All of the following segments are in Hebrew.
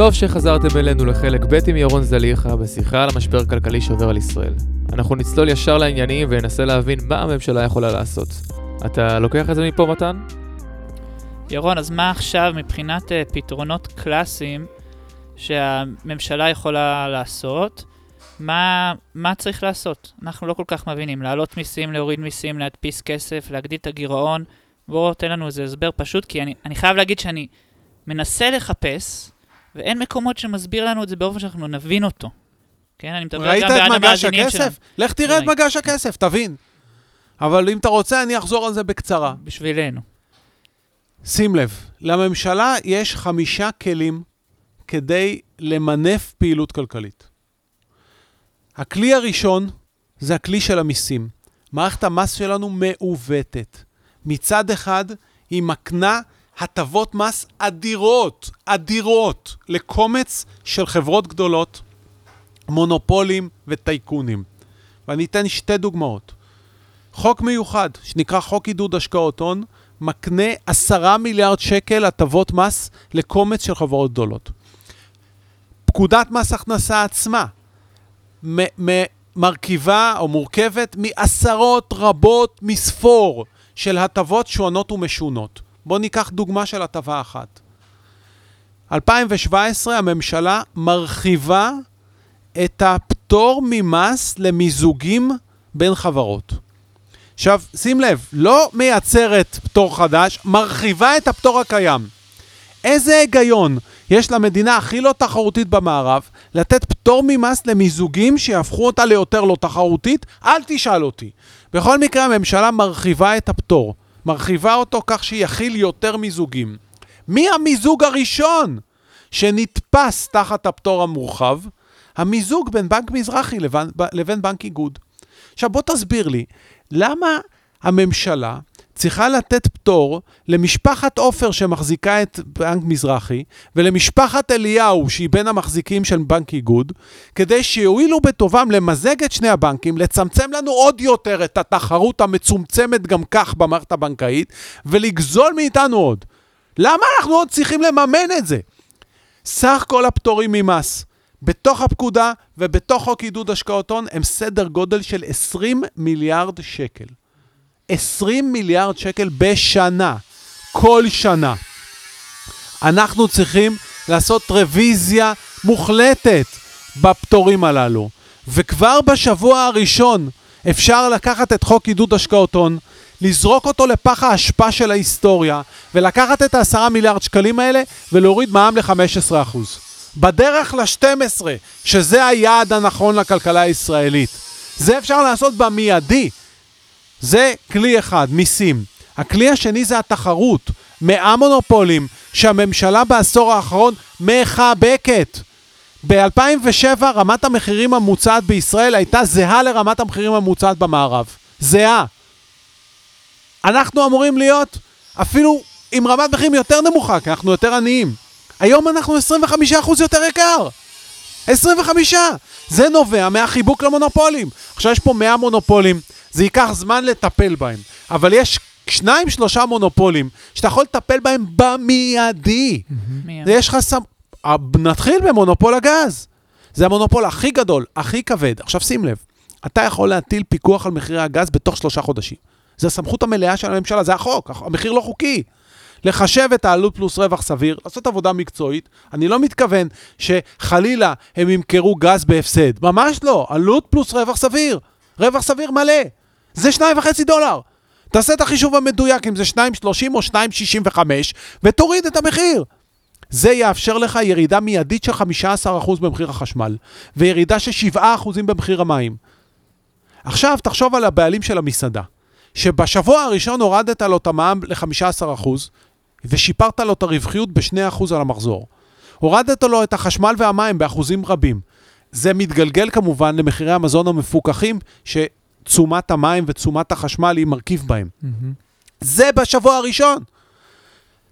טוב שחזרתם אלינו לחלק ב' עם ירון זליכה בשיחה על המשבר הכלכלי שעובר על ישראל. אנחנו נצלול ישר לעניינים וננסה להבין מה הממשלה יכולה לעשות. אתה לוקח את זה מפה, מתן? ירון, אז מה עכשיו מבחינת uh, פתרונות קלאסיים שהממשלה יכולה לעשות? מה, מה צריך לעשות? אנחנו לא כל כך מבינים. להעלות מיסים, להוריד מיסים, להדפיס כסף, להגדיל את הגירעון. בואו תן לנו איזה הסבר פשוט, כי אני, אני חייב להגיד שאני מנסה לחפש, ואין מקומות שמסביר לנו את זה באופן שאנחנו נבין אותו. כן, אני מדבר ראית גם את בעד מגש המאזינים שלנו. הכסף? לך תראה את. מגש הכסף, תבין. אבל אם אתה רוצה, אני אחזור על זה בקצרה. בשבילנו. שים לב, לממשלה יש חמישה כלים כדי למנף פעילות כלכלית. הכלי הראשון זה הכלי של המיסים. מערכת המס שלנו מעוותת. מצד אחד, היא מקנה הטבות מס אדירות, אדירות, לקומץ של חברות גדולות, מונופולים וטייקונים. ואני אתן שתי דוגמאות. חוק מיוחד, שנקרא חוק עידוד השקעות הון, מקנה עשרה מיליארד שקל הטבות מס לקומץ של חברות גדולות. פקודת מס הכנסה עצמה מרכיבה או מורכבת מעשרות רבות מספור של הטבות שונות ומשונות. בואו ניקח דוגמה של הטבה אחת. 2017 הממשלה מרחיבה את הפטור ממס למיזוגים בין חברות. עכשיו, שים לב, לא מייצרת פטור חדש, מרחיבה את הפטור הקיים. איזה היגיון יש למדינה הכי לא תחרותית במערב לתת פטור ממס למיזוגים שיהפכו אותה ליותר לא תחרותית? אל תשאל אותי. בכל מקרה, הממשלה מרחיבה את הפטור. מרחיבה אותו כך שיכיל יותר מיזוגים. מי המיזוג הראשון שנתפס תחת הפטור המורחב? המיזוג בין בנק מזרחי לבין, לבין בנק איגוד. עכשיו בוא תסביר לי, למה הממשלה צריכה לתת פטור למשפחת עופר שמחזיקה את בנק מזרחי ולמשפחת אליהו שהיא בין המחזיקים של בנק איגוד כדי שיואילו בטובם למזג את שני הבנקים, לצמצם לנו עוד יותר את התחרות המצומצמת גם כך במערכת הבנקאית ולגזול מאיתנו עוד. למה אנחנו עוד צריכים לממן את זה? סך כל הפטורים ממס בתוך הפקודה ובתוך חוק עידוד השקעות הון הם סדר גודל של 20 מיליארד שקל. 20 מיליארד שקל בשנה, כל שנה. אנחנו צריכים לעשות רוויזיה מוחלטת בפטורים הללו. וכבר בשבוע הראשון אפשר לקחת את חוק עידוד השקעות הון, לזרוק אותו לפח האשפה של ההיסטוריה, ולקחת את ה-10 מיליארד שקלים האלה ולהוריד מע"מ ל-15%. בדרך ל-12, שזה היעד הנכון לכלכלה הישראלית. זה אפשר לעשות במיידי. זה כלי אחד, מיסים. הכלי השני זה התחרות. מהמונופולים שהממשלה בעשור האחרון מחבקת. ב-2007 רמת המחירים הממוצעת בישראל הייתה זהה לרמת המחירים הממוצעת במערב. זהה. אנחנו אמורים להיות אפילו עם רמת מחירים יותר נמוכה, כי אנחנו יותר עניים. היום אנחנו 25% יותר יקר. 25! זה נובע מהחיבוק למונופולים. עכשיו יש פה 100 מונופולים, זה ייקח זמן לטפל בהם, אבל יש שניים, שלושה מונופולים שאתה יכול לטפל בהם במיידי. מי? יש לך סמ... אה, נתחיל במונופול הגז. זה המונופול הכי גדול, הכי כבד. עכשיו שים לב, אתה יכול להטיל פיקוח על מחירי הגז בתוך שלושה חודשים. זו הסמכות המלאה של הממשלה, זה החוק, המחיר לא חוקי. לחשב את העלות פלוס רווח סביר, לעשות עבודה מקצועית. אני לא מתכוון שחלילה הם ימכרו גז בהפסד, ממש לא, עלות פלוס רווח סביר. רווח סביר מלא. זה שניים וחצי דולר. תעשה את החישוב המדויק אם זה 2.30 או 2.65 ותוריד את המחיר. זה יאפשר לך ירידה מיידית של 15% במחיר החשמל וירידה של 7% במחיר המים. עכשיו תחשוב על הבעלים של המסעדה, שבשבוע הראשון הורדת לו את המע"מ ל-15% ושיפרת לו את הרווחיות ב-2% על המחזור. הורדת לו את החשמל והמים באחוזים רבים. זה מתגלגל כמובן למחירי המזון המפוקחים, שתשומת המים ותשומת החשמל היא מרכיב בהם. זה בשבוע הראשון.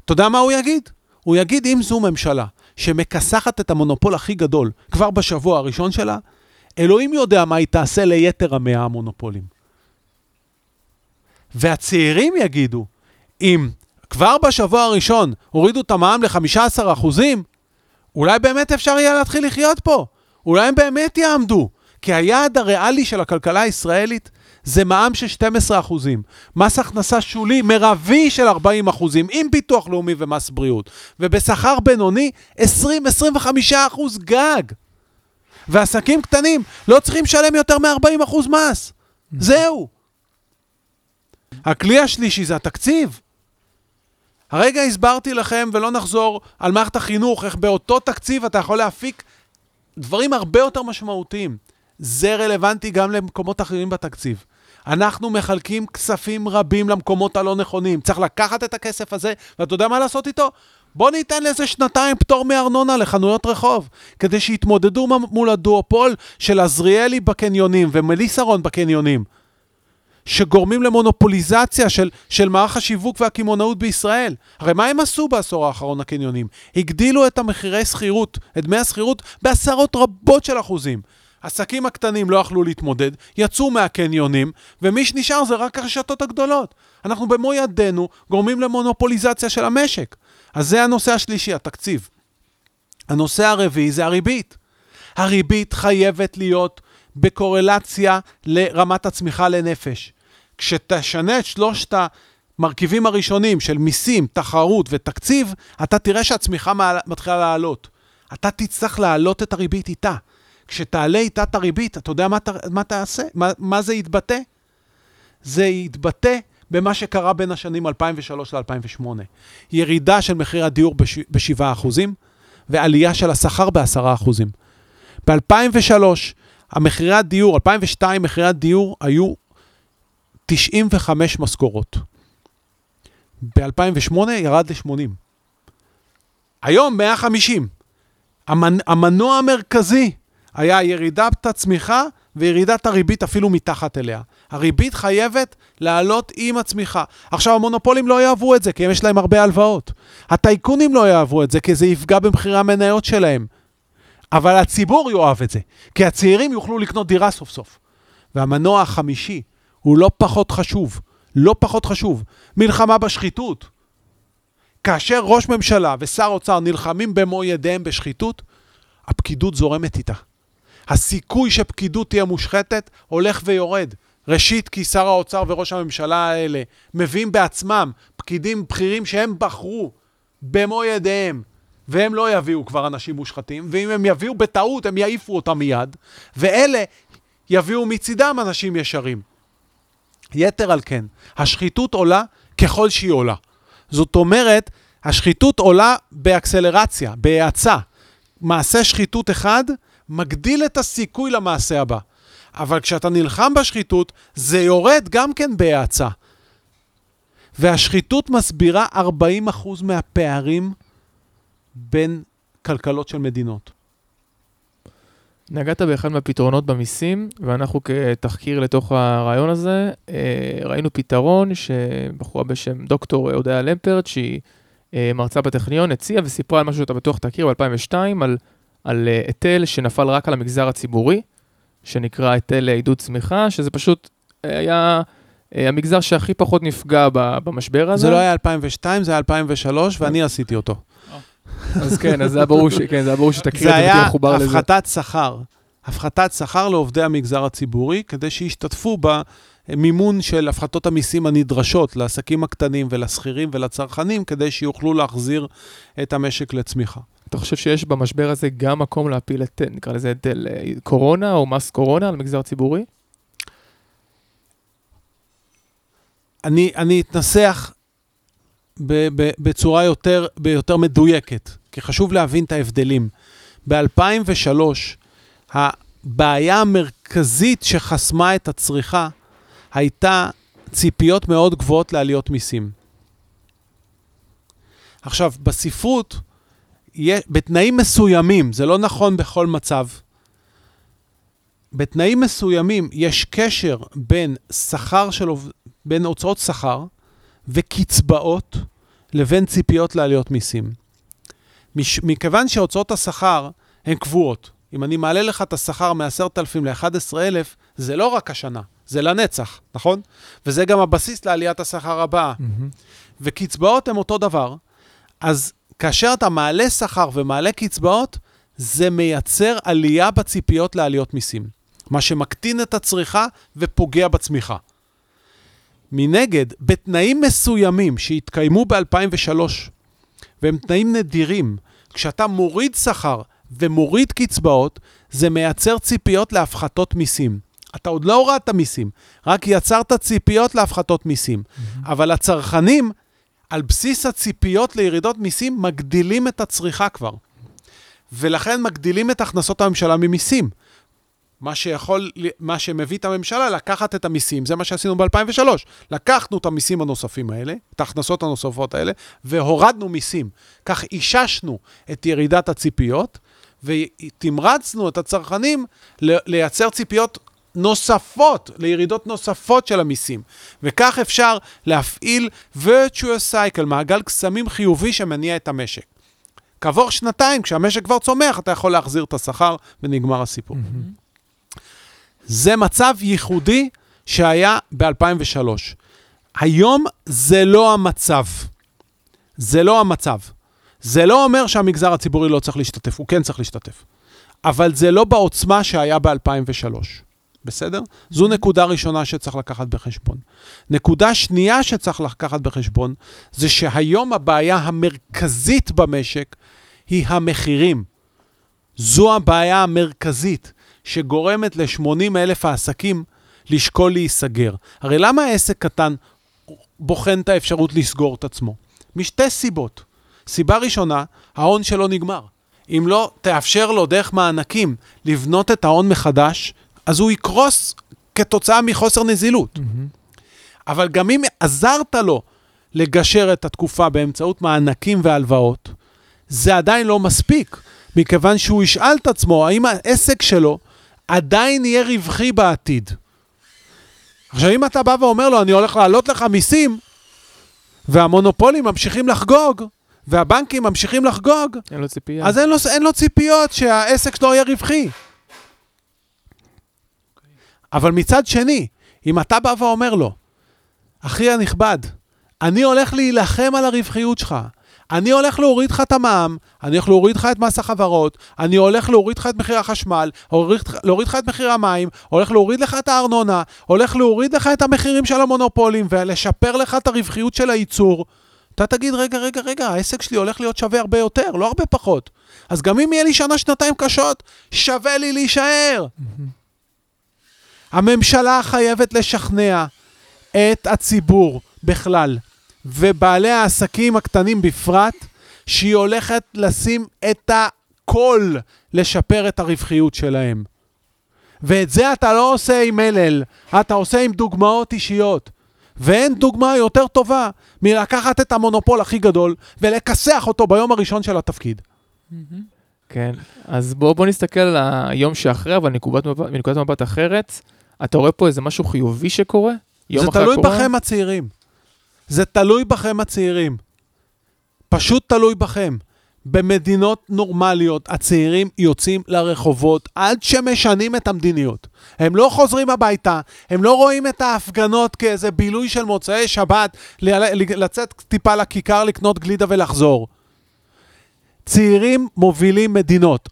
אתה יודע מה הוא יגיד? הוא יגיד, אם זו ממשלה שמכסחת את המונופול הכי גדול כבר בשבוע הראשון שלה, אלוהים יודע מה היא תעשה ליתר המאה המונופולים. והצעירים יגידו, אם כבר בשבוע הראשון הורידו את המע"מ ל-15 אחוזים, אולי באמת אפשר יהיה להתחיל לחיות פה. אולי הם באמת יעמדו. כי היעד הריאלי של הכלכלה הישראלית זה מע"מ של 12 אחוזים. מס הכנסה שולי מרבי של 40 אחוזים, עם ביטוח לאומי ומס בריאות. ובשכר בינוני, 20-25 אחוז גג. ועסקים קטנים לא צריכים לשלם יותר מ-40 אחוז מס. זהו. הכלי השלישי זה התקציב. הרגע הסברתי לכם, ולא נחזור, על מערכת החינוך, איך באותו תקציב אתה יכול להפיק דברים הרבה יותר משמעותיים. זה רלוונטי גם למקומות אחרים בתקציב. אנחנו מחלקים כספים רבים למקומות הלא נכונים. צריך לקחת את הכסף הזה, ואתה יודע מה לעשות איתו? בוא ניתן לאיזה שנתיים פטור מארנונה לחנויות רחוב, כדי שיתמודדו מול הדואופול של עזריאלי בקניונים ומליסרון בקניונים, שגורמים למונופוליזציה של, של מערך השיווק והקמעונאות בישראל. הרי מה הם עשו בעשור האחרון, הקניונים? הגדילו את המחירי שכירות, את דמי השכירות, בעשרות רבות של אחוזים. העסקים הקטנים לא יכלו להתמודד, יצאו מהקניונים, ומי שנשאר זה רק הרשתות הגדולות. אנחנו במו ידינו גורמים למונופוליזציה של המשק. אז זה הנושא השלישי, התקציב. הנושא הרביעי זה הריבית. הריבית חייבת להיות בקורלציה לרמת הצמיחה לנפש. כשתשנה את שלושת המרכיבים הראשונים של מיסים, תחרות ותקציב, אתה תראה שהצמיחה מתחילה לעלות. אתה תצטרך להעלות את הריבית איתה. כשתעלה איתה את הריבית, אתה יודע מה, מה תעשה? מה, מה זה יתבטא? זה יתבטא במה שקרה בין השנים 2003 ל-2008. ירידה של מחיר הדיור ב-7% ועלייה של השכר ב-10%. ב-2003, המחירי הדיור, 2002, מחירי הדיור היו 95 משכורות. ב-2008 ירד ל-80. היום 150. המנ... המנוע המרכזי היה ירידת הצמיחה וירידת הריבית אפילו מתחת אליה. הריבית חייבת לעלות עם הצמיחה. עכשיו, המונופולים לא יאהבו את זה, כי יש להם הרבה הלוואות. הטייקונים לא יאהבו את זה, כי זה יפגע במחירי המניות שלהם. אבל הציבור יאהב את זה, כי הצעירים יוכלו לקנות דירה סוף סוף. והמנוע החמישי הוא לא פחות חשוב, לא פחות חשוב, מלחמה בשחיתות. כאשר ראש ממשלה ושר אוצר נלחמים במו ידיהם בשחיתות, הפקידות זורמת איתה. הסיכוי שפקידות תהיה מושחתת הולך ויורד. ראשית, כי שר האוצר וראש הממשלה האלה מביאים בעצמם פקידים בכירים שהם בחרו במו ידיהם, והם לא יביאו כבר אנשים מושחתים, ואם הם יביאו בטעות, הם יעיפו אותם מיד, ואלה יביאו מצידם אנשים ישרים. יתר על כן, השחיתות עולה ככל שהיא עולה. זאת אומרת, השחיתות עולה באקסלרציה, בהאצה. מעשה שחיתות אחד מגדיל את הסיכוי למעשה הבא. אבל כשאתה נלחם בשחיתות, זה יורד גם כן בהאצה. והשחיתות מסבירה 40% מהפערים בין כלכלות של מדינות. נגעת באחד מהפתרונות במיסים, ואנחנו כתחקיר לתוך הרעיון הזה, אה, ראינו פתרון שבחורה בשם דוקטור הודיה למפרט, שהיא אה, מרצה בטכניון, הציעה וסיפרה על משהו שאתה בטוח תכיר ב-2002, על, על אה, היטל שנפל רק על המגזר הציבורי, שנקרא היטל עידוד צמיחה, שזה פשוט היה המגזר שהכי פחות נפגע במשבר הזה. זה לא היה 2002, זה היה 2003, ואני עשיתי אותו. אז כן, אז זה היה ברור, ש... כן, זה היה ברור שתקריא את זה ותהיה מחובר לזה. זה היה הפחתת שכר. הפחתת שכר לעובדי המגזר הציבורי, כדי שישתתפו במימון של הפחתות המיסים הנדרשות לעסקים הקטנים ולשכירים ולצרכנים, כדי שיוכלו להחזיר את המשק לצמיחה. אתה חושב שיש במשבר הזה גם מקום להפיל את, נקרא לזה, היטל קורונה או מס קורונה על המגזר הציבורי? אני, אני אתנסח בצורה יותר, ביותר מדויקת, כי חשוב להבין את ההבדלים. ב-2003, הבעיה המרכזית שחסמה את הצריכה הייתה ציפיות מאוד גבוהות לעליות מיסים. עכשיו, בספרות, בתנאים מסוימים, זה לא נכון בכל מצב, בתנאים מסוימים יש קשר בין שכר של, בין הוצאות שכר וקצבאות לבין ציפיות לעליות מיסים. מש, מכיוון שהוצאות השכר הן קבועות, אם אני מעלה לך את השכר מ-10,000 ל-11,000, זה לא רק השנה, זה לנצח, נכון? וזה גם הבסיס לעליית השכר הבאה. Mm-hmm. וקצבאות הן אותו דבר. אז כאשר אתה מעלה שכר ומעלה קצבאות, זה מייצר עלייה בציפיות לעליות מיסים, מה שמקטין את הצריכה ופוגע בצמיחה. מנגד, בתנאים מסוימים שהתקיימו ב-2003, והם תנאים נדירים, כשאתה מוריד שכר ומוריד קצבאות, זה מייצר ציפיות להפחתות מיסים. אתה עוד לא הורדת מיסים, רק יצרת ציפיות להפחתות מיסים. Mm-hmm. אבל הצרכנים, על בסיס הציפיות לירידות מיסים, מגדילים את הצריכה כבר. ולכן מגדילים את הכנסות הממשלה ממיסים. מה שיכול, מה שמביא את הממשלה לקחת את המיסים, זה מה שעשינו ב-2003. לקחנו את המיסים הנוספים האלה, את ההכנסות הנוספות האלה, והורדנו מיסים. כך איששנו את ירידת הציפיות, ותמרצנו את הצרכנים לייצר ציפיות נוספות, לירידות נוספות של המיסים. וכך אפשר להפעיל virtuous cycle, מעגל קסמים חיובי שמניע את המשק. כעבור שנתיים, כשהמשק כבר צומח, אתה יכול להחזיר את השכר ונגמר הסיפור. Mm-hmm. זה מצב ייחודי שהיה ב-2003. היום זה לא המצב. זה לא המצב. זה לא אומר שהמגזר הציבורי לא צריך להשתתף, הוא כן צריך להשתתף. אבל זה לא בעוצמה שהיה ב-2003. בסדר? זו. נקודה ראשונה שצריך לקחת בחשבון. נקודה שנייה שצריך לקחת בחשבון, זה שהיום הבעיה המרכזית במשק היא המחירים. זו הבעיה המרכזית שגורמת ל-80 אלף העסקים לשקול להיסגר. הרי למה עסק קטן בוחן את האפשרות לסגור את עצמו? משתי סיבות. סיבה ראשונה, ההון שלו נגמר. אם לא תאפשר לו דרך מענקים לבנות את ההון מחדש, אז הוא יקרוס כתוצאה מחוסר נזילות. Mm-hmm. אבל גם אם עזרת לו לגשר את התקופה באמצעות מענקים והלוואות, זה עדיין לא מספיק, מכיוון שהוא ישאל את עצמו האם העסק שלו עדיין יהיה רווחי בעתיד. עכשיו, אם אתה בא ואומר לו, אני הולך להעלות לך מיסים, והמונופולים ממשיכים לחגוג, והבנקים ממשיכים לחגוג, אין לו ציפייה. אז אין לו, אין לו ציפיות שהעסק שלו יהיה רווחי. אבל מצד שני, אם אתה בא ואומר לו, אחי הנכבד, אני הולך להילחם על הרווחיות שלך, אני הולך להוריד לך את המע"מ, אני הולך להוריד לך את מס החברות, אני הולך להוריד לך את מחיר החשמל, הוריד, להוריד לך את מחיר המים, הולך להוריד לך את הארנונה, הולך להוריד לך את המחירים של המונופולים ולשפר לך את הרווחיות של הייצור. אתה תגיד, רגע, רגע, רגע, העסק שלי הולך להיות שווה הרבה יותר, לא הרבה פחות. אז גם אם יהיה לי שנה, שנתיים קשות, שווה לי להישאר. הממשלה חייבת לשכנע את הציבור בכלל, ובעלי העסקים הקטנים בפרט, שהיא הולכת לשים את הכל לשפר את הרווחיות שלהם. ואת זה אתה לא עושה עם מלל, אתה עושה עם דוגמאות אישיות. ואין דוגמה יותר טובה מלקחת את המונופול הכי גדול ולכסח אותו ביום הראשון של התפקיד. כן, אז בואו בוא נסתכל על היום שאחרי, אבל מנקודת מבט אחרת. אתה רואה פה איזה משהו חיובי שקורה? זה תלוי בכם הצעירים. זה תלוי בכם הצעירים. פשוט תלוי בכם. במדינות נורמליות הצעירים יוצאים לרחובות עד שמשנים את המדיניות. הם לא חוזרים הביתה, הם לא רואים את ההפגנות כאיזה בילוי של מוצאי שבת, לצאת טיפה לכיכר לקנות גלידה ולחזור. צעירים מובילים מדינות.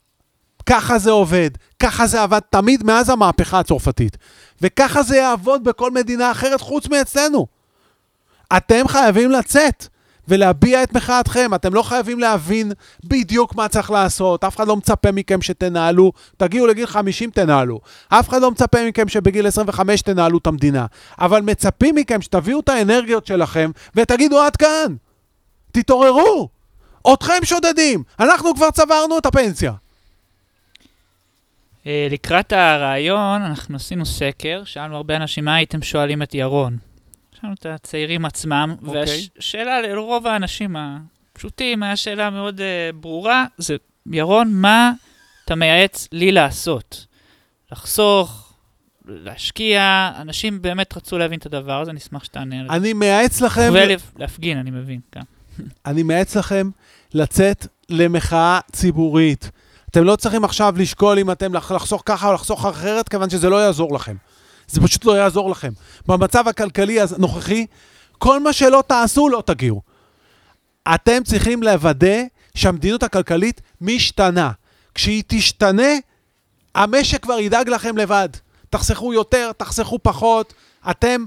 ככה זה עובד, ככה זה עבד תמיד מאז המהפכה הצרפתית. וככה זה יעבוד בכל מדינה אחרת חוץ מאצלנו. אתם חייבים לצאת ולהביע את מחאתכם. אתם לא חייבים להבין בדיוק מה צריך לעשות. אף אחד לא מצפה מכם שתנהלו, תגיעו לגיל 50 תנהלו. אף אחד לא מצפה מכם שבגיל 25 תנהלו את המדינה. אבל מצפים מכם שתביאו את האנרגיות שלכם ותגידו עד כאן. תתעוררו. אתכם שודדים, אנחנו כבר צברנו את הפנסיה. אה, לקראת הרעיון, אנחנו עשינו סקר, שאלנו הרבה אנשים מה הייתם שואלים את ירון. שאלנו את הצעירים עצמם, okay. אוקיי. והשאלה לרוב האנשים הפשוטים, היה שאלה מאוד uh, ברורה, זה, ירון, מה אתה מייעץ לי לעשות? לחסוך, להשקיע, אנשים באמת רצו להבין את הדבר הזה, נשמח שתענה על זה. אני מייעץ לכם... ולהפגין, אני מבין, כן. אני מייעץ לכם לצאת למחאה ציבורית. אתם לא צריכים עכשיו לשקול אם אתם לחסוך ככה או לחסוך אחרת, כיוון שזה לא יעזור לכם. זה פשוט לא יעזור לכם. במצב הכלכלי הנוכחי, כל מה שלא תעשו, לא תגיעו. אתם צריכים לוודא שהמדיניות הכלכלית משתנה. כשהיא תשתנה, המשק כבר ידאג לכם לבד. תחסכו יותר, תחסכו פחות, אתם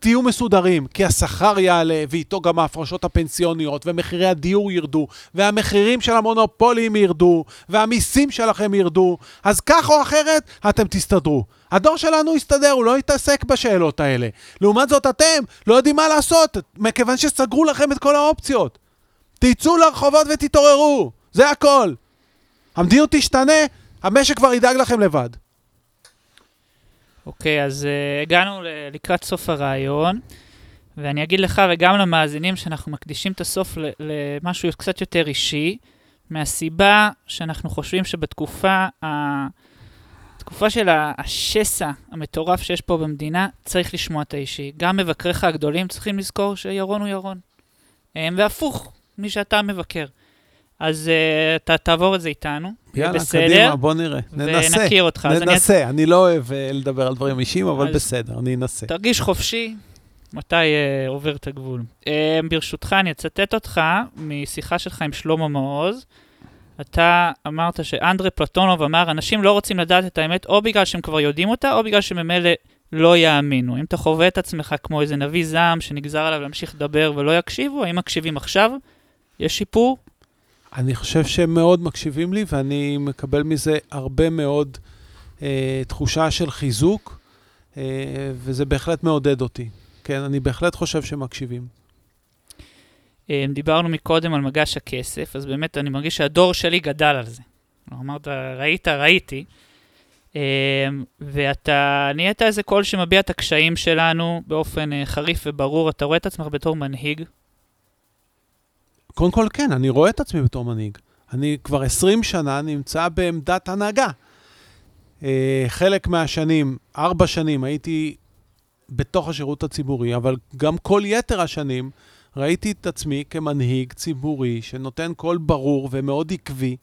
תהיו מסודרים, כי השכר יעלה, ואיתו גם ההפרשות הפנסיוניות, ומחירי הדיור ירדו, והמחירים של המונופולים ירדו, והמיסים שלכם ירדו, אז כך או אחרת, אתם תסתדרו. הדור שלנו יסתדר, הוא לא יתעסק בשאלות האלה. לעומת זאת, אתם לא יודעים מה לעשות, מכיוון שסגרו לכם את כל האופציות. תצאו לרחובות ותתעוררו, זה הכל. המדיניות תשתנה, המשק כבר ידאג לכם לבד. אוקיי, אז uh, הגענו לקראת סוף הרעיון, ואני אגיד לך וגם למאזינים שאנחנו מקדישים את הסוף למשהו קצת יותר אישי, מהסיבה שאנחנו חושבים שבתקופה ה... תקופה של השסע המטורף שיש פה במדינה, צריך לשמוע את האישי. גם מבקריך הגדולים צריכים לזכור שירון הוא ירון. הם, והפוך, מי שאתה מבקר. אז uh, אתה תעבור את זה איתנו, יאללה, בסדר? קדימה, בוא נראה. ננסה. ונכיר אותך. אז אני ננסה. אני לא אוהב uh, לדבר על דברים אישיים, אבל אז- בסדר, אני אנסה. תרגיש חופשי מתי uh, עובר את הגבול. Uh, ברשותך, אני אצטט אותך משיחה שלך עם שלמה מעוז. אתה אמרת שאנדרי פלטונוב אמר, אנשים לא רוצים לדעת את האמת או בגלל שהם כבר יודעים אותה, או בגלל שממילא לא יאמינו. אם אתה חווה את עצמך כמו איזה נביא זעם שנגזר עליו להמשיך לדבר ולא יקשיבו, האם מקשיבים עכשיו? יש שיפור? אני חושב שהם מאוד מקשיבים לי, ואני מקבל מזה הרבה מאוד אה, תחושה של חיזוק, אה, וזה בהחלט מעודד אותי. כן, אני בהחלט חושב שהם מקשיבים. אה, דיברנו מקודם על מגש הכסף, אז באמת אני מרגיש שהדור שלי גדל על זה. אמרת, ראית, ראיתי. אה, ואתה נהיית איזה קול שמביע את הקשיים שלנו באופן אה, חריף וברור. אתה רואה את עצמך בתור מנהיג. קודם כל, כן, אני רואה את עצמי בתור מנהיג. אני כבר 20 שנה נמצא בעמדת הנהגה. אה, חלק מהשנים, ארבע שנים, הייתי בתוך השירות הציבורי, אבל גם כל יתר השנים ראיתי את עצמי כמנהיג ציבורי שנותן קול ברור ומאוד עקבי,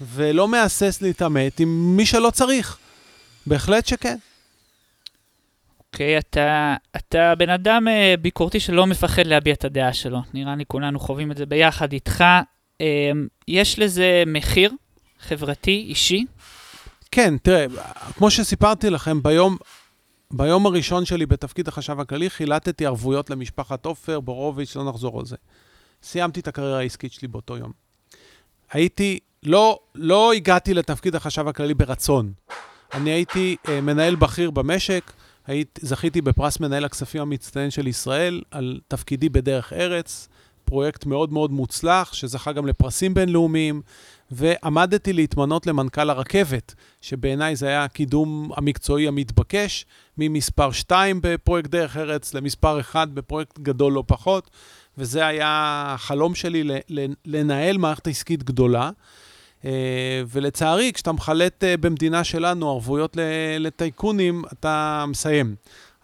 ולא מהסס להתעמת עם מי שלא צריך. בהחלט שכן. אוקיי, אתה, אתה בן אדם אה, ביקורתי שלא מפחד להביע את הדעה שלו. נראה לי כולנו חווים את זה ביחד איתך. אה, יש לזה מחיר חברתי, אישי? כן, תראה, כמו שסיפרתי לכם, ביום, ביום הראשון שלי בתפקיד החשב הכללי, חילטתי ערבויות למשפחת עופר, בורוביץ', לא נחזור על זה. סיימתי את הקריירה העסקית שלי באותו יום. הייתי, לא, לא הגעתי לתפקיד החשב הכללי ברצון. אני הייתי אה, מנהל בכיר במשק, היית, זכיתי בפרס מנהל הכספים המצטיין של ישראל על תפקידי בדרך ארץ, פרויקט מאוד מאוד מוצלח, שזכה גם לפרסים בינלאומיים, ועמדתי להתמנות למנכ"ל הרכבת, שבעיניי זה היה הקידום המקצועי המתבקש, ממספר 2 בפרויקט דרך ארץ למספר 1 בפרויקט גדול לא פחות, וזה היה החלום שלי לנהל מערכת עסקית גדולה. אה, ולצערי, כשאתה מחלט אה, במדינה שלנו ערבויות לטייקונים, אתה מסיים.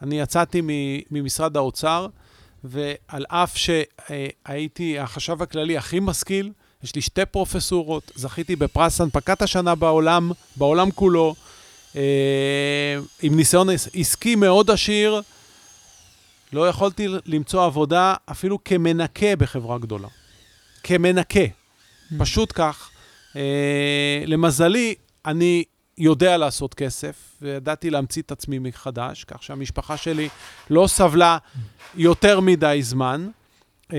אני יצאתי ממשרד האוצר, ועל אף שהייתי החשב הכללי הכי משכיל, יש לי שתי פרופסורות, זכיתי בפרס הנפקת השנה בעולם, בעולם כולו, אה, עם ניסיון עס- עסקי מאוד עשיר, לא יכולתי למצוא עבודה אפילו כמנקה בחברה גדולה. כמנקה, פשוט כך. אה, למזלי, אני יודע לעשות כסף, וידעתי להמציא את עצמי מחדש, כך שהמשפחה שלי לא סבלה יותר מדי זמן. אה,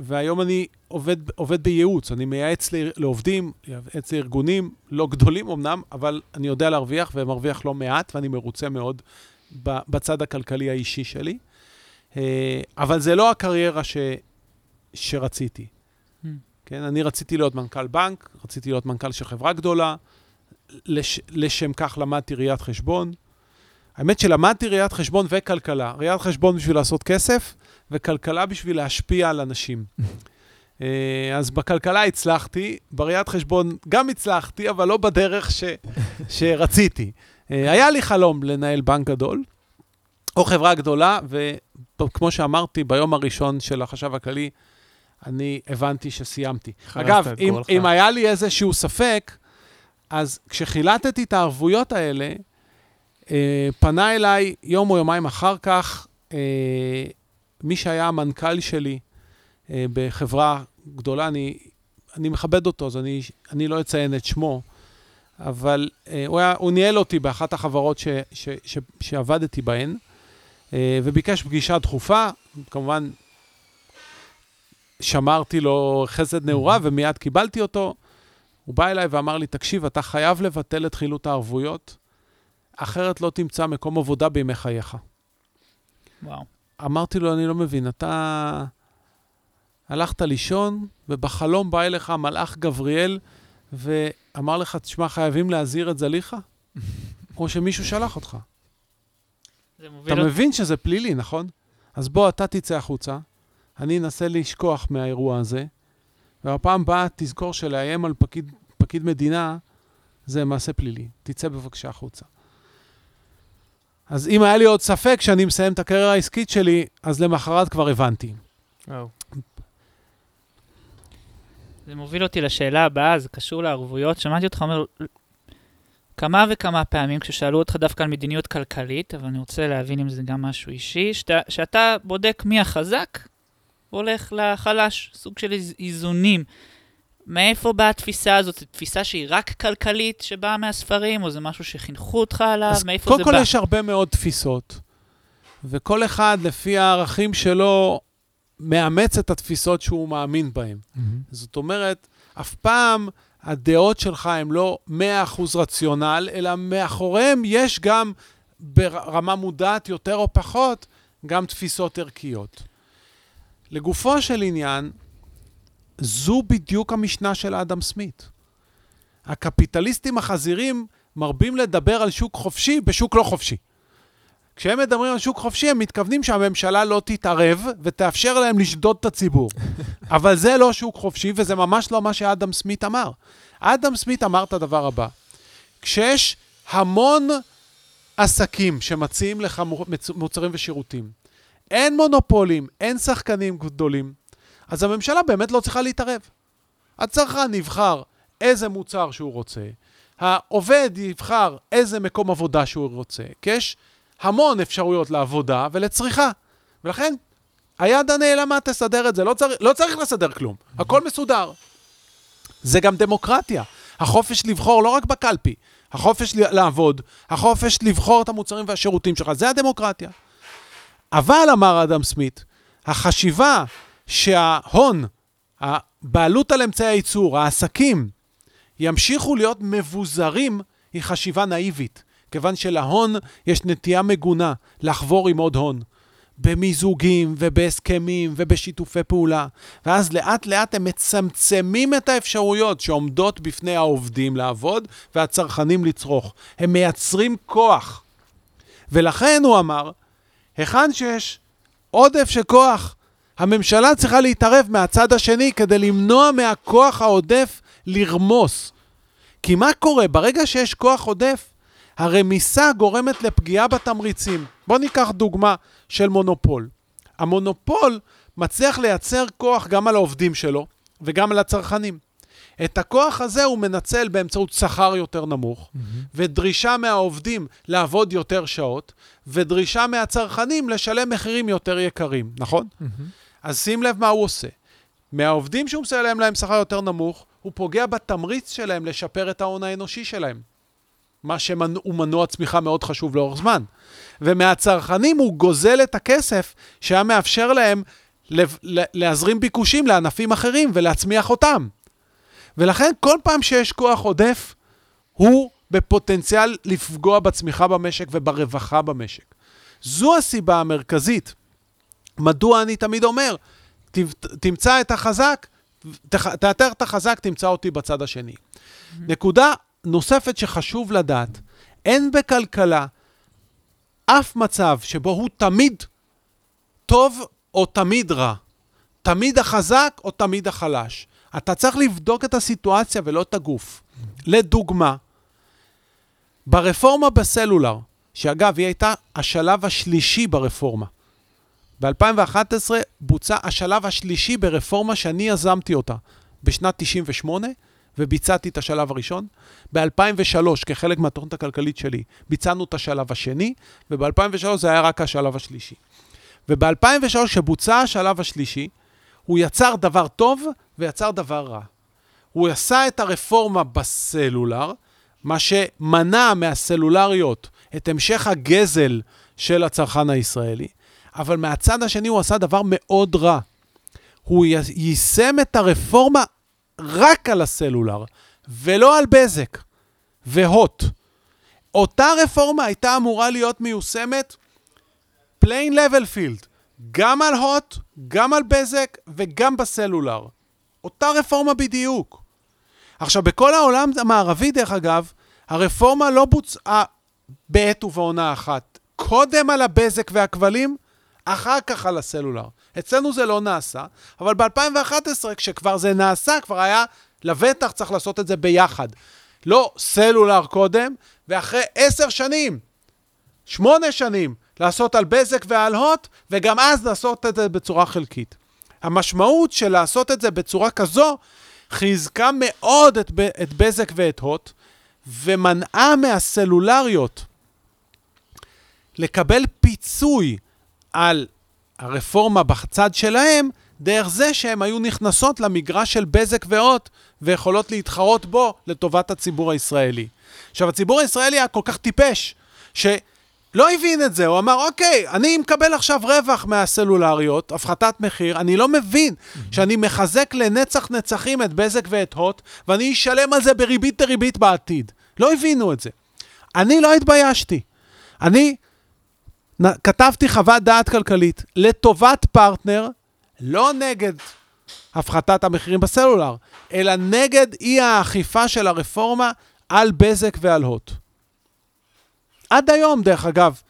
והיום אני עובד, עובד בייעוץ, אני מייעץ לעובדים, מייעץ לארגונים, לא גדולים אמנם, אבל אני יודע להרוויח ומרוויח לא מעט, ואני מרוצה מאוד בצד הכלכלי האישי שלי. אה, אבל זה לא הקריירה ש, שרציתי. כן, אני רציתי להיות מנכ"ל בנק, רציתי להיות מנכ"ל של חברה גדולה, לש, לשם כך למדתי ראיית חשבון. האמת שלמדתי ראיית חשבון וכלכלה. ראיית חשבון בשביל לעשות כסף, וכלכלה בשביל להשפיע על אנשים. אה, אז בכלכלה הצלחתי, בראיית חשבון גם הצלחתי, אבל לא בדרך ש, שרציתי. אה, היה לי חלום לנהל בנק גדול, או חברה גדולה, וכמו שאמרתי, ביום הראשון של החשב הכללי, אני הבנתי שסיימתי. אגב, אם. אם היה לי איזשהו ספק, אז כשחילטתי את הערבויות האלה, אה, פנה אליי יום או יומיים אחר כך אה, מי שהיה המנכ"ל שלי אה, בחברה גדולה, אני, אני מכבד אותו, אז אני, אני לא אציין את שמו, אבל אה, הוא, היה, הוא ניהל אותי באחת החברות ש, ש, ש, שעבדתי בהן, אה, וביקש פגישה דחופה, כמובן שמרתי לו חסד נעורה ומיד קיבלתי אותו. הוא בא אליי ואמר לי, תקשיב, אתה חייב לבטל את חילוט הערבויות, אחרת לא תמצא מקום עבודה בימי חייך. וואו. אמרתי לו, אני לא מבין, אתה הלכת לישון, ובחלום בא אליך המלאך גבריאל, ואמר לך, תשמע, חייבים להזהיר את זליכה? או שמישהו שלח אותך. אתה אותי... מבין שזה פלילי, נכון? אז בוא, אתה תצא החוצה, אני אנסה לשכוח מהאירוע הזה, והפעם הבאה תזכור שלאיים על פקיד, פקיד מדינה זה מעשה פלילי. תצא בבקשה החוצה. אז אם היה לי עוד ספק שאני מסיים את הקריירה העסקית שלי, אז למחרת כבר הבנתי. וואו. זה מוביל אותי לשאלה הבאה, זה קשור לערבויות. שמעתי אותך אומר כמה וכמה פעמים כששאלו אותך דווקא על מדיניות כלכלית, אבל אני רוצה להבין אם זה גם משהו אישי, שאתה, שאתה בודק מי החזק והולך לחלש, סוג של איז, איזונים. מאיפה באה התפיסה הזאת? זו תפיסה שהיא רק כלכלית שבאה מהספרים, או זה משהו שחינכו אותך עליו? אז מאיפה קודם זה כל בא? יש הרבה מאוד תפיסות, וכל אחד לפי הערכים שלו מאמץ את התפיסות שהוא מאמין בהן. זאת אומרת, אף פעם הדעות שלך הן לא 100% רציונל, אלא מאחוריהם יש גם, ברמה מודעת יותר או פחות, גם תפיסות ערכיות. לגופו של עניין, זו בדיוק המשנה של אדם סמית. הקפיטליסטים החזירים מרבים לדבר על שוק חופשי בשוק לא חופשי. כשהם מדברים על שוק חופשי, הם מתכוונים שהממשלה לא תתערב ותאפשר להם לשדוד את הציבור. אבל זה לא שוק חופשי, וזה ממש לא מה שאדם סמית אמר. אדם סמית אמר את הדבר הבא: כשיש המון עסקים שמציעים לך מוצרים ושירותים, אין מונופולים, אין שחקנים גדולים, אז הממשלה באמת לא צריכה להתערב. הצרכן יבחר איזה מוצר שהוא רוצה, העובד יבחר איזה מקום עבודה שהוא רוצה, כי יש המון אפשרויות לעבודה ולצריכה. ולכן, היד הנעלמה תסדר את זה, לא צריך, לא צריך לסדר כלום, הכל מסודר. זה גם דמוקרטיה. החופש לבחור לא רק בקלפי, החופש לעבוד, החופש לבחור את המוצרים והשירותים שלך, זה הדמוקרטיה. אבל, אמר אדם סמית, החשיבה שההון, הבעלות על אמצעי הייצור, העסקים, ימשיכו להיות מבוזרים, היא חשיבה נאיבית. כיוון שלהון יש נטייה מגונה לחבור עם עוד הון. במיזוגים ובהסכמים ובשיתופי פעולה. ואז לאט לאט הם מצמצמים את האפשרויות שעומדות בפני העובדים לעבוד והצרכנים לצרוך. הם מייצרים כוח. ולכן הוא אמר, היכן שיש עודף של כוח, הממשלה צריכה להתערב מהצד השני כדי למנוע מהכוח העודף לרמוס. כי מה קורה? ברגע שיש כוח עודף, הרמיסה גורמת לפגיעה בתמריצים. בואו ניקח דוגמה של מונופול. המונופול מצליח לייצר כוח גם על העובדים שלו וגם על הצרכנים. את הכוח הזה הוא מנצל באמצעות שכר יותר נמוך, ודרישה מהעובדים לעבוד יותר שעות, ודרישה מהצרכנים לשלם מחירים יותר יקרים, נכון? אז שים לב מה הוא עושה. מהעובדים שהוא משלם להם שכר יותר נמוך, הוא פוגע בתמריץ שלהם לשפר את ההון האנושי שלהם. מה שהוא מנוע צמיחה מאוד חשוב לאורך זמן. ומהצרכנים הוא גוזל את הכסף שהיה מאפשר להם להזרים ביקושים לענפים אחרים ולהצמיח אותם. ולכן כל פעם שיש כוח עודף, הוא בפוטנציאל לפגוע בצמיחה במשק וברווחה במשק. זו הסיבה המרכזית. מדוע אני תמיד אומר, תמצא את החזק, תאתר את החזק, תמצא אותי בצד השני. נקודה נוספת שחשוב לדעת, אין בכלכלה אף מצב שבו הוא תמיד טוב או תמיד רע. תמיד החזק או תמיד החלש. אתה צריך לבדוק את הסיטואציה ולא את הגוף. לדוגמה, ברפורמה בסלולר, שאגב, היא הייתה השלב השלישי ברפורמה. ב-2011 בוצע השלב השלישי ברפורמה שאני יזמתי אותה בשנת 98, וביצעתי את השלב הראשון. ב-2003, כחלק מהתוכנית הכלכלית שלי, ביצענו את השלב השני, וב-2003 זה היה רק השלב השלישי. וב-2003, כשבוצע השלב השלישי, הוא יצר דבר טוב ויצר דבר רע. הוא עשה את הרפורמה בסלולר, מה שמנע מהסלולריות את המשך הגזל של הצרכן הישראלי, אבל מהצד השני הוא עשה דבר מאוד רע. הוא יישם את הרפורמה רק על הסלולר, ולא על בזק והוט. אותה רפורמה הייתה אמורה להיות מיושמת plain level field, גם על הוט, גם על בזק וגם בסלולר. אותה רפורמה בדיוק. עכשיו, בכל העולם המערבי, דרך אגב, הרפורמה לא בוצעה בעת ובעונה אחת. קודם על הבזק והכבלים, אחר כך על הסלולר. אצלנו זה לא נעשה, אבל ב-2011, כשכבר זה נעשה, כבר היה לבטח צריך לעשות את זה ביחד. לא סלולר קודם, ואחרי עשר שנים, שמונה שנים, לעשות על בזק ועל הוט, וגם אז לעשות את זה בצורה חלקית. המשמעות של לעשות את זה בצורה כזו, חיזקה מאוד את, את בזק ואת הוט, ומנעה מהסלולריות לקבל פיצוי על הרפורמה בצד שלהם, דרך זה שהן היו נכנסות למגרש של בזק והוט ויכולות להתחרות בו לטובת הציבור הישראלי. עכשיו, הציבור הישראלי היה כל כך טיפש, שלא הבין את זה, הוא אמר, אוקיי, אני מקבל עכשיו רווח מהסלולריות, הפחתת מחיר, אני לא מבין שאני מחזק לנצח נצחים את בזק ואת הוט, ואני אשלם על זה בריבית דריבית בעתיד. לא הבינו את זה. אני לא התביישתי. אני כתבתי חוות דעת כלכלית לטובת פרטנר, לא נגד הפחתת המחירים בסלולר, אלא נגד אי האכיפה של הרפורמה על בזק ועל הוט. עד היום, דרך אגב,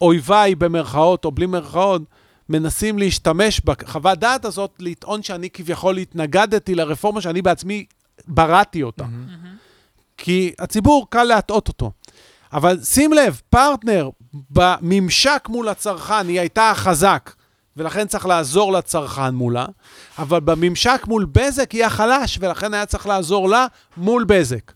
אויביי במרכאות או בלי מרכאות, מנסים להשתמש בחוות דעת הזאת, לטעון שאני כביכול התנגדתי לרפורמה שאני בעצמי בראתי אותה. Mm-hmm. כי הציבור, קל להטעות אותו. אבל שים לב, פרטנר בממשק מול הצרכן היא הייתה החזק, ולכן צריך לעזור לצרכן מולה, אבל בממשק מול בזק היא החלש, ולכן היה צריך לעזור לה מול בזק.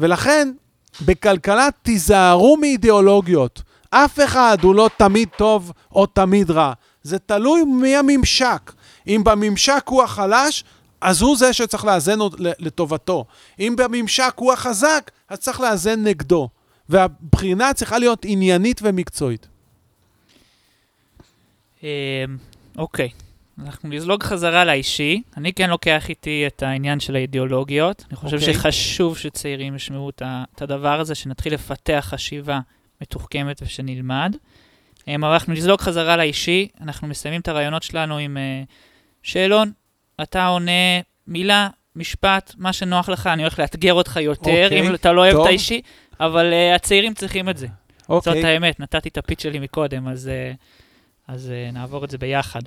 ולכן, בכלכלה תיזהרו מאידיאולוגיות. אף אחד הוא לא תמיד טוב או תמיד רע. זה תלוי מי הממשק. אם בממשק הוא החלש, אז הוא זה שצריך לאזן לטובתו. אם בממשק הוא החזק, אז צריך לאזן נגדו. והבחינה צריכה להיות עניינית ומקצועית. אמ, אוקיי, אנחנו נזלוג חזרה לאישי. אני כן לוקח איתי את העניין של האידיאולוגיות. אני חושב okay. אוקיי. שחשוב שצעירים ישמעו את הדבר הזה, שנתחיל לפתח חשיבה מתוחכמת ושנלמד. אמ, אבל אנחנו נזלוג חזרה לאישי. אנחנו מסיימים את הרעיונות שלנו עם uh, שאלון. אתה עונה מילה, משפט, מה שנוח לך, אני הולך לאתגר אותך יותר, okay, אוקיי, אם אתה לא אוהב את האישי. אבל uh, הצעירים צריכים את זה. אוקיי. זאת האמת, נתתי את הפיץ שלי מקודם, אז, uh, אז uh, נעבור את זה ביחד.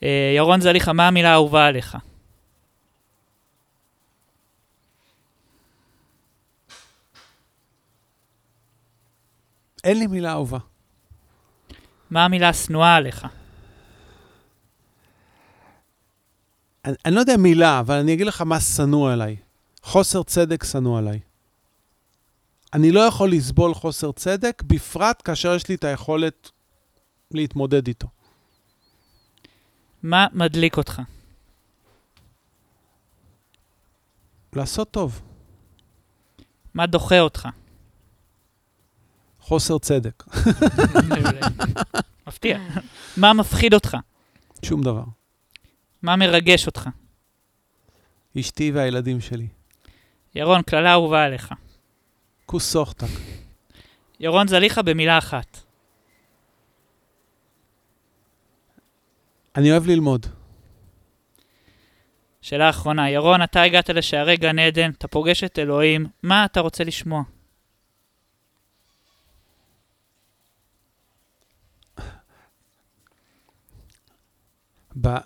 Uh, ירון זליכה, מה המילה האהובה עליך? אין לי מילה אהובה. מה המילה השנואה עליך? אני, אני לא יודע מילה, אבל אני אגיד לך מה שנוא עליי. חוסר צדק שנוא עליי. אני לא יכול לסבול חוסר צדק, בפרט כאשר יש לי את היכולת להתמודד איתו. מה מדליק אותך? לעשות טוב. מה דוחה אותך? חוסר צדק. מפתיע. מה מפחיד אותך? שום דבר. מה מרגש אותך? אשתי והילדים שלי. ירון, קללה אהובה עליך. כוסוכתק. ירון זליכה במילה אחת. אני אוהב ללמוד. שאלה אחרונה, ירון, אתה הגעת לשערי גן עדן, אתה פוגש את אלוהים, מה אתה רוצה לשמוע?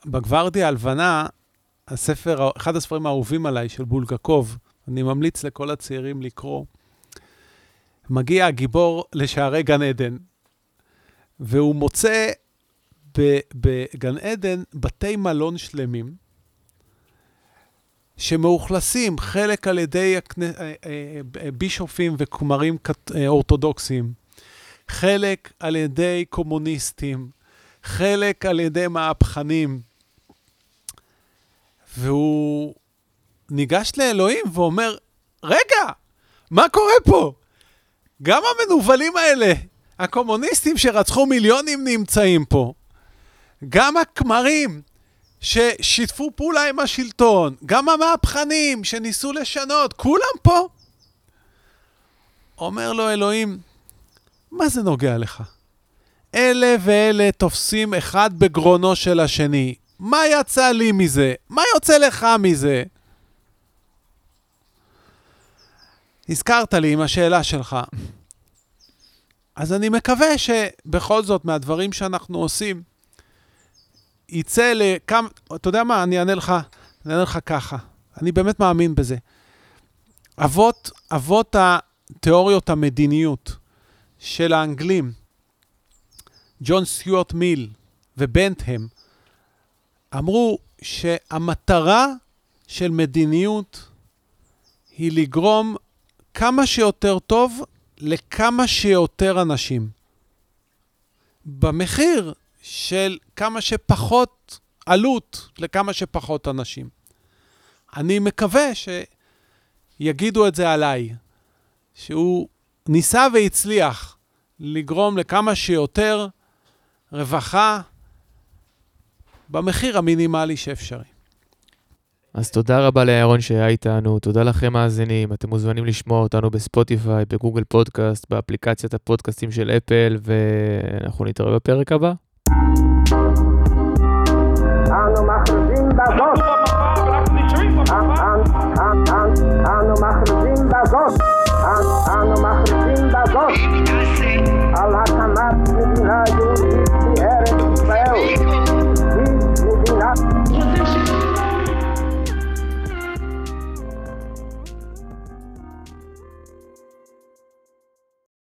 בגוורדיה הלבנה, הספר, אחד הספרים האהובים עליי של בולגקוב, אני ממליץ לכל הצעירים לקרוא. מגיע הגיבור לשערי גן עדן, והוא מוצא בגן עדן בתי מלון שלמים, שמאוכלסים חלק על ידי אה, אה, בישופים וכמרים אורתודוקסים, חלק על ידי קומוניסטים, חלק על ידי מהפכנים. והוא ניגש לאלוהים ואומר, רגע, מה קורה פה? גם המנוולים האלה, הקומוניסטים שרצחו מיליונים נמצאים פה. גם הכמרים ששיתפו פעולה עם השלטון, גם המהפכנים שניסו לשנות, כולם פה. אומר לו אלוהים, מה זה נוגע לך? אלה ואלה תופסים אחד בגרונו של השני. מה יצא לי מזה? מה יוצא לך מזה? הזכרת לי עם השאלה שלך. אז אני מקווה שבכל זאת, מהדברים שאנחנו עושים, יצא לכמה... אתה יודע מה? אני אענה לך, אני אענה לך ככה. אני באמת מאמין בזה. אבות, אבות התיאוריות המדיניות של האנגלים, ג'ון סטיוארט מיל ובנטהם, אמרו שהמטרה של מדיניות היא לגרום כמה שיותר טוב לכמה שיותר אנשים. במחיר של כמה שפחות עלות לכמה שפחות אנשים. אני מקווה שיגידו את זה עליי, שהוא ניסה והצליח לגרום לכמה שיותר רווחה במחיר המינימלי שאפשרי. אז תודה רבה לירון שהיה איתנו, תודה לכם מאזינים, אתם מוזמנים לשמוע אותנו בספוטיפיי, בגוגל פודקאסט, באפליקציית הפודקאסטים של אפל, ואנחנו נתראה בפרק הבא. Thank you.